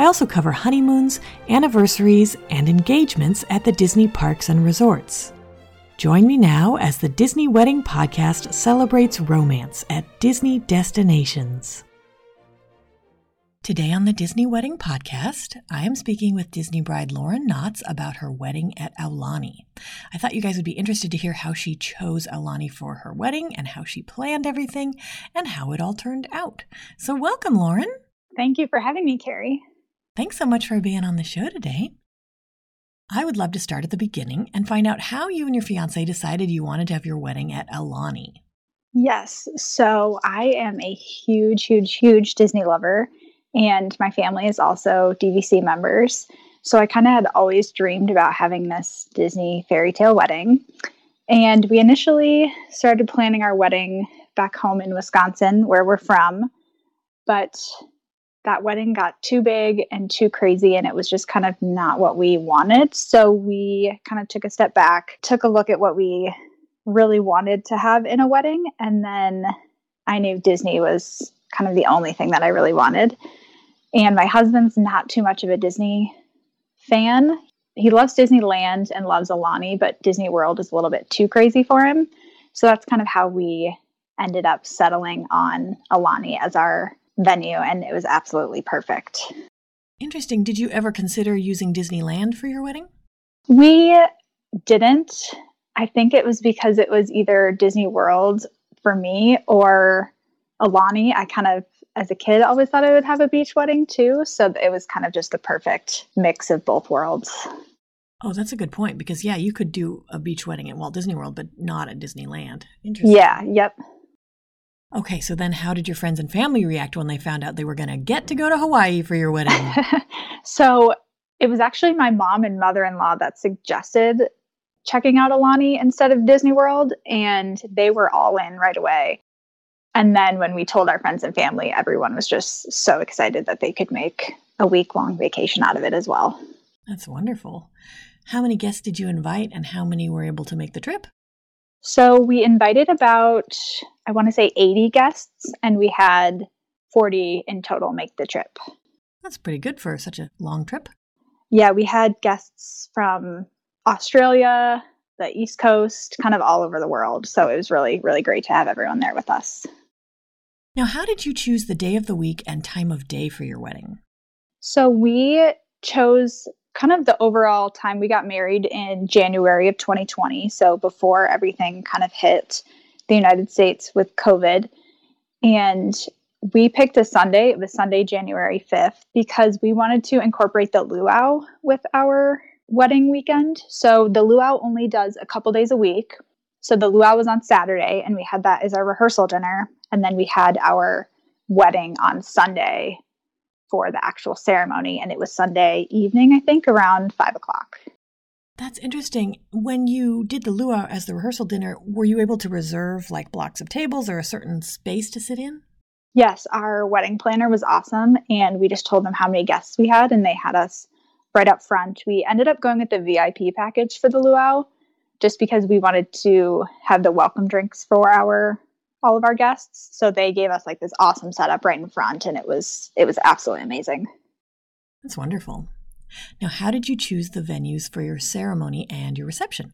I also cover honeymoons, anniversaries, and engagements at the Disney parks and resorts. Join me now as the Disney Wedding Podcast celebrates romance at Disney destinations. Today on the Disney Wedding Podcast, I am speaking with Disney bride Lauren Knotts about her wedding at Aulani. I thought you guys would be interested to hear how she chose Aulani for her wedding and how she planned everything and how it all turned out. So, welcome, Lauren. Thank you for having me, Carrie. Thanks so much for being on the show today. I would love to start at the beginning and find out how you and your fiance decided you wanted to have your wedding at Aulani. Yes. So I am a huge, huge, huge Disney lover, and my family is also DVC members. So I kind of had always dreamed about having this Disney fairy tale wedding. And we initially started planning our wedding back home in Wisconsin, where we're from. But that wedding got too big and too crazy and it was just kind of not what we wanted. So we kind of took a step back took a look at what we really wanted to have in a wedding and then i knew disney was kind of the only thing that i really wanted. And my husband's not too much of a disney fan. He loves disneyland and loves Aulani, but disney world is a little bit too crazy for him. So that's kind of how we ended up settling on Aulani as our venue and it was absolutely perfect. Interesting. Did you ever consider using Disneyland for your wedding? We didn't. I think it was because it was either Disney World for me or Aulani. I kind of, as a kid, always thought I would have a beach wedding too. So it was kind of just the perfect mix of both worlds. Oh, that's a good point because, yeah, you could do a beach wedding at Walt Disney World, but not at Disneyland. Interesting. Yeah, yep. Okay, so then how did your friends and family react when they found out they were going to get to go to Hawaii for your wedding? so it was actually my mom and mother in law that suggested checking out Aulani instead of Disney World, and they were all in right away. And then when we told our friends and family, everyone was just so excited that they could make a week long vacation out of it as well. That's wonderful. How many guests did you invite, and how many were able to make the trip? So we invited about, I want to say 80 guests, and we had 40 in total make the trip. That's pretty good for such a long trip. Yeah, we had guests from Australia, the East Coast, kind of all over the world. So it was really, really great to have everyone there with us. Now, how did you choose the day of the week and time of day for your wedding? So we chose kind of the overall time we got married in January of 2020. So before everything kind of hit the United States with COVID. And we picked a Sunday. It was Sunday, January 5th, because we wanted to incorporate the luau with our wedding weekend. So the luau only does a couple days a week. So the luau was on Saturday, and we had that as our rehearsal dinner. And then we had our wedding on Sunday for the actual ceremony. And it was Sunday evening, I think, around five o'clock. That's interesting. When you did the luau as the rehearsal dinner, were you able to reserve like blocks of tables or a certain space to sit in? Yes, our wedding planner was awesome. And we just told them how many guests we had, and they had us right up front. We ended up going with the VIP package for the luau just because we wanted to have the welcome drinks for our all of our guests. So they gave us like this awesome setup right in front and it was it was absolutely amazing. That's wonderful. Now, how did you choose the venues for your ceremony and your reception?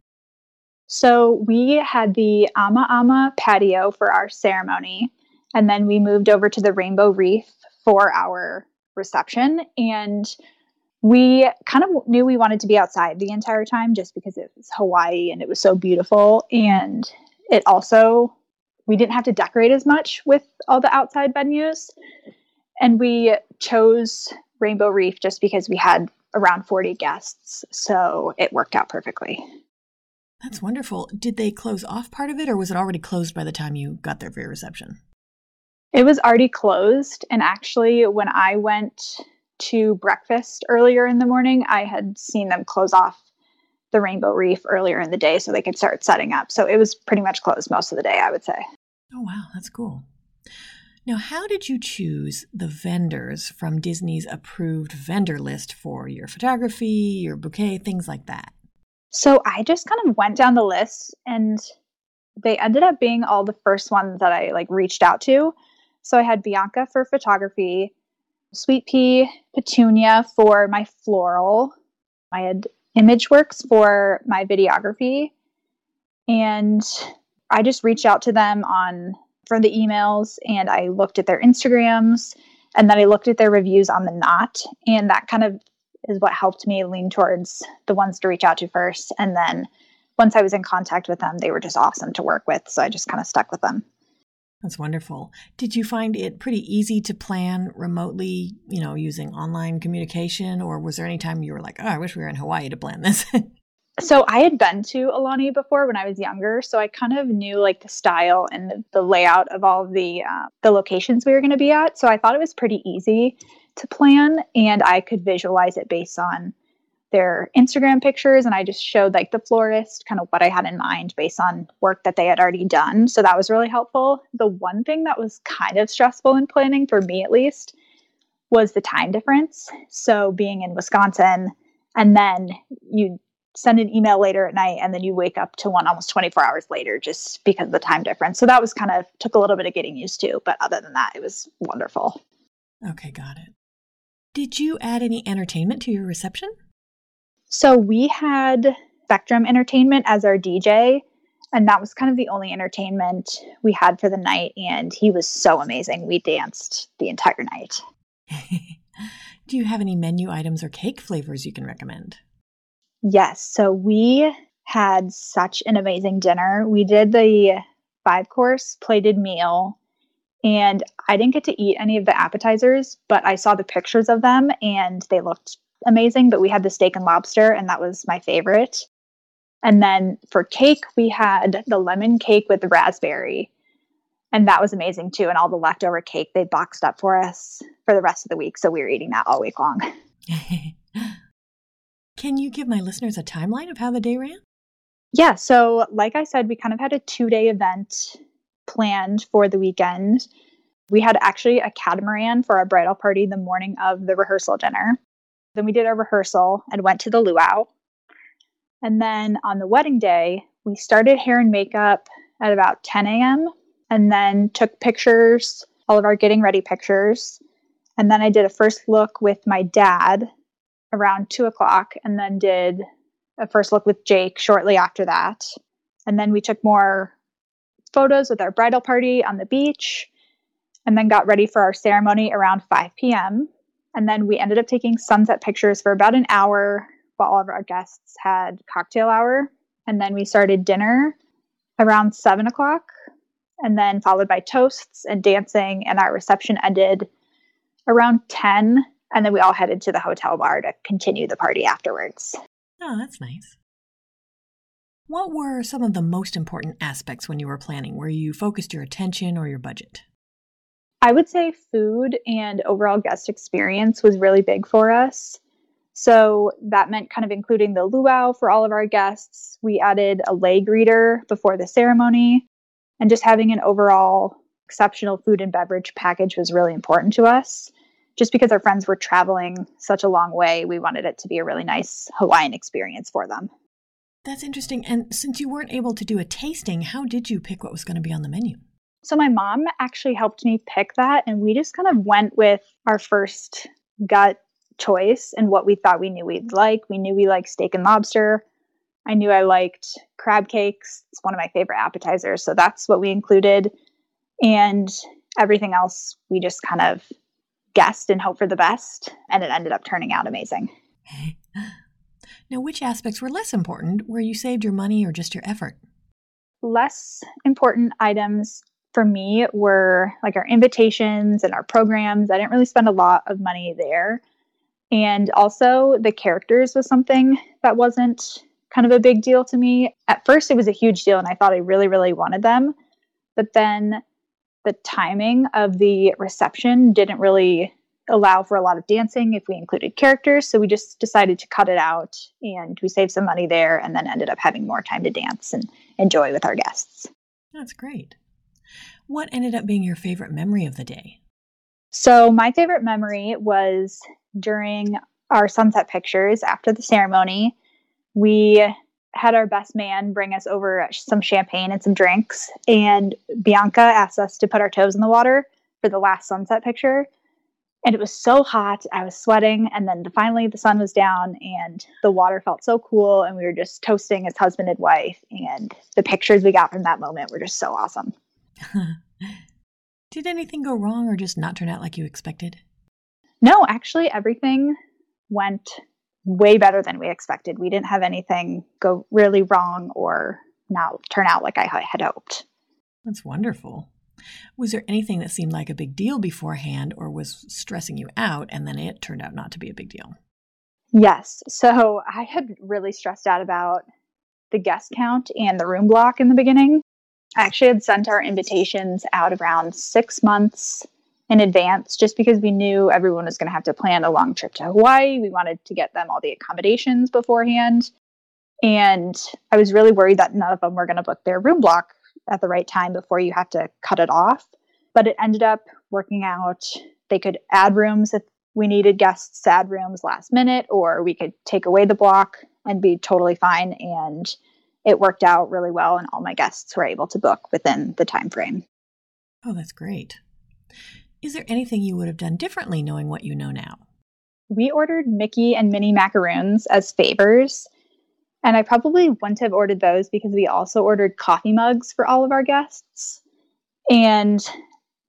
So we had the Ama Ama patio for our ceremony, and then we moved over to the Rainbow Reef for our reception. And we kind of knew we wanted to be outside the entire time just because it was Hawaii and it was so beautiful. And it also, we didn't have to decorate as much with all the outside venues. And we chose Rainbow Reef just because we had around 40 guests. So it worked out perfectly. That's wonderful. Did they close off part of it or was it already closed by the time you got there for your reception? It was already closed. And actually, when I went to breakfast earlier in the morning, I had seen them close off the Rainbow Reef earlier in the day so they could start setting up. So it was pretty much closed most of the day, I would say. Oh, wow. That's cool. Now, how did you choose the vendors from Disney's approved vendor list for your photography, your bouquet, things like that? So I just kind of went down the list and they ended up being all the first ones that I like reached out to. So I had Bianca for photography, Sweet Pea Petunia for my floral. I had Imageworks for my videography. And I just reached out to them on from the emails and I looked at their Instagrams and then I looked at their reviews on the knot and that kind of is what helped me lean towards the ones to reach out to first and then once I was in contact with them they were just awesome to work with so I just kind of stuck with them. That's wonderful. Did you find it pretty easy to plan remotely, you know, using online communication or was there any time you were like, "Oh, I wish we were in Hawaii to plan this?" so I had been to Aulani before when I was younger, so I kind of knew like the style and the, layout of all the uh, the locations we were going to be at. So I thought it was pretty easy to plan, and I could visualize it based on their Instagram pictures, and I just showed like the florist kind of what I had in mind based on work that they had already done. So that was really helpful. The one thing that was kind of stressful in planning for me, at least, was the time difference. So being in Wisconsin, and then you send an email later at night and then you wake up to one almost 24 hours later just because of the time difference. So that was kind of took a little bit of getting used to, but other than that, it was wonderful. Okay, got it. Did you add any entertainment to your reception? So we had Spectrum Entertainment as our DJ, and that was kind of the only entertainment we had for the night. And he was so amazing. We danced the entire night. Do you have any menu items or cake flavors you can recommend? Yes. So we had such an amazing dinner. We did the five course plated meal, and I didn't get to eat any of the appetizers, but I saw the pictures of them and they looked amazing. But we had the steak and lobster, and that was my favorite. And then for cake, we had the lemon cake with raspberry. And that was amazing too. And all the leftover cake they boxed up for us for the rest of the week. So we were eating that all week long. Can you give my listeners a timeline of how the day ran? Yeah. So, like I said, we kind of had a two day event planned for the weekend. We had actually a catamaran for our bridal party the morning of the rehearsal dinner. Then we did our rehearsal and went to the luau. And then on the wedding day, we started hair and makeup at about 10 a.m. and then took pictures, all of our getting ready pictures. And then I did a first look with my dad around two o'clock and then did a first look with Jake shortly after that. And then we took more photos with our bridal party on the beach and then got ready for our ceremony around 5 p.m. And then we ended up taking sunset pictures for about an hour while all of our guests had cocktail hour. And then we started dinner around seven o'clock, and then followed by toasts and dancing. And our reception ended around 10 and then we all headed to the hotel bar to continue the party afterwards. Oh, that's nice. What were some of the most important aspects when you were planning, where you focused your attention or your budget? I would say food and overall guest experience was really big for us. So that meant kind of including the luau for all of our guests. We added a lei greeter before the ceremony, and just having an overall exceptional food and beverage package was really important to us just because our friends were traveling such a long way, we wanted it to be a really nice Hawaiian experience for them. That's interesting. And since you weren't able to do a tasting, how did you pick what was going to be on the menu? So, my mom actually helped me pick that, and we just kind of went with our first gut choice and what we thought we knew we'd like. We knew we liked steak and lobster. I knew I liked crab cakes. It's one of my favorite appetizers. So, that's what we included. And everything else we just kind of guessed and hope for the best, and it ended up turning out amazing. now, which aspects were less important where you saved your money or just your effort? Less important items for me were like our invitations and our programs. I didn't really spend a lot of money there. And also, the characters was something that wasn't kind of a big deal to me. At first, it was a huge deal, and I thought I really, really wanted them. But then the timing of the reception didn't really allow for a lot of dancing if we included characters. So we just decided to cut it out and we saved some money there and then ended up having more time to dance and enjoy with our guests. That's great. What ended up being your favorite memory of the day? So, my favorite memory was during our sunset pictures after the ceremony. We had our best man bring us over some champagne and some drinks, and Bianca asked us to put our toes in the water for the last sunset picture. And it was so hot i was sweating. And then finally the sun was down and the water felt so cool. And we were just toasting as husband and wife. And the pictures we got from that moment were just so awesome. Did anything go wrong or just not turn out like you expected? No actually everything went way better than we expected we didn't have anything go really wrong or not turn out like i had hoped that's wonderful was there anything that seemed like a big deal beforehand or was stressing you out and then it turned out not to be a big deal? Yes. So I had really stressed out about the guest count and the room block in the beginning. I actually had sent our invitations out around six months in advance just because we knew everyone was going to have to plan a long trip to Hawaii. We wanted to get them all the accommodations beforehand. And I was really worried that none of them were going to book their room block at the right time before you have to cut it off. But it ended up working out. They could add rooms if we needed guests to add rooms last minute, or we could take away the block and be totally fine. And it worked out really well, and all my guests were able to book within the time frame. Oh, that's great. Is there anything you would have done differently knowing what you know now? We ordered Mickey and Minnie macaroons as favors and I probably wouldn't have ordered those because we also ordered coffee mugs for all of our guests. And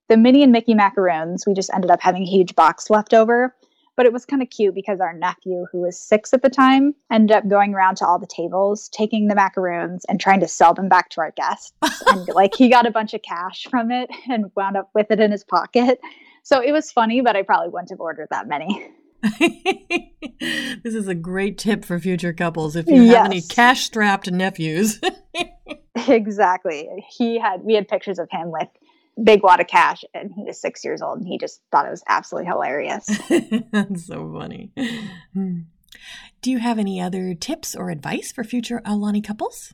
the Minnie and Mickey macaroons, we just ended up having a huge box left over. But it was kind of cute because our nephew, who was six at the time, ended up going around to all the tables, taking the macaroons and trying to sell them back to our guests. and like he got a bunch of cash from it and wound up with it in his pocket. So it was funny, but I probably wouldn't have ordered that many. this is a great tip for future couples if you yes. have any cash strapped nephews. exactly. He had we had pictures of him with big wad of cash and he was six years old and he just thought it was absolutely hilarious. That's so funny. Hmm. Do you have any other tips or advice for future Aulani couples?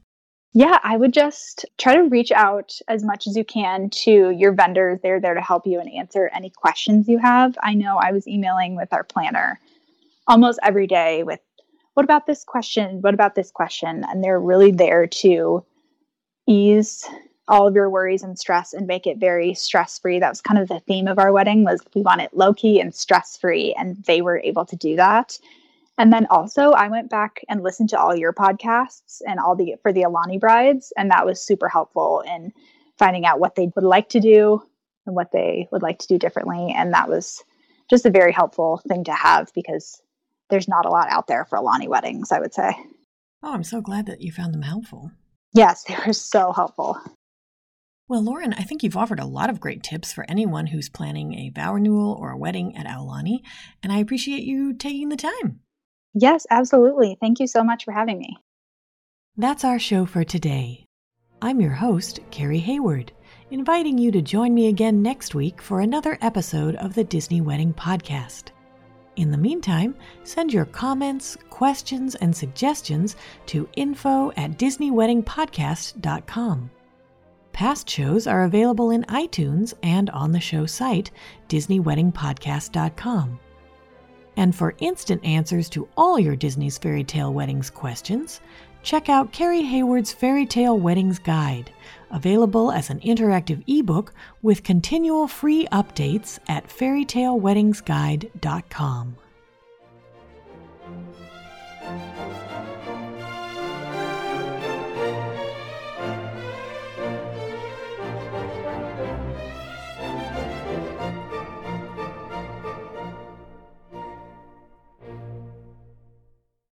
Yeah, I would just try to reach out as much as you can to your vendors. They're there to help you and answer any questions you have. I know I was emailing with our planner almost every day with, what about this question? What about this question? And they're really there to ease all of your worries and stress and make it very stress free. That was kind of the theme of our wedding was we want it low key and stress free and they were able to do that. And then also, I went back and listened to all your podcasts and all the for the Aulani brides, and that was super helpful in finding out what they would like to do and what they would like to do differently. And that was just a very helpful thing to have because there's not a lot out there for Aulani weddings, I would say. Oh, I'm so glad that you found them helpful. Yes, they were so helpful. Well, Lauren, I think you've offered a lot of great tips for anyone who's planning a vow renewal or a wedding at Aulani, and I appreciate you taking the time. Yes, absolutely. Thank you so much for having me. That's our show for today. I'm your host, Carrie Hayward, inviting you to join me again next week for another episode of the Disney Wedding Podcast. In the meantime, send your comments, questions, and suggestions to info at DisneyWeddingPodcast.com. Past shows are available in iTunes and on the show site, DisneyWeddingPodcast.com. And for instant answers to all your Disney's Fairy Tale Weddings questions, check out Carrie Hayward's Fairy Tale Weddings Guide, available as an interactive ebook with continual free updates at fairytaleweddingsguide.com.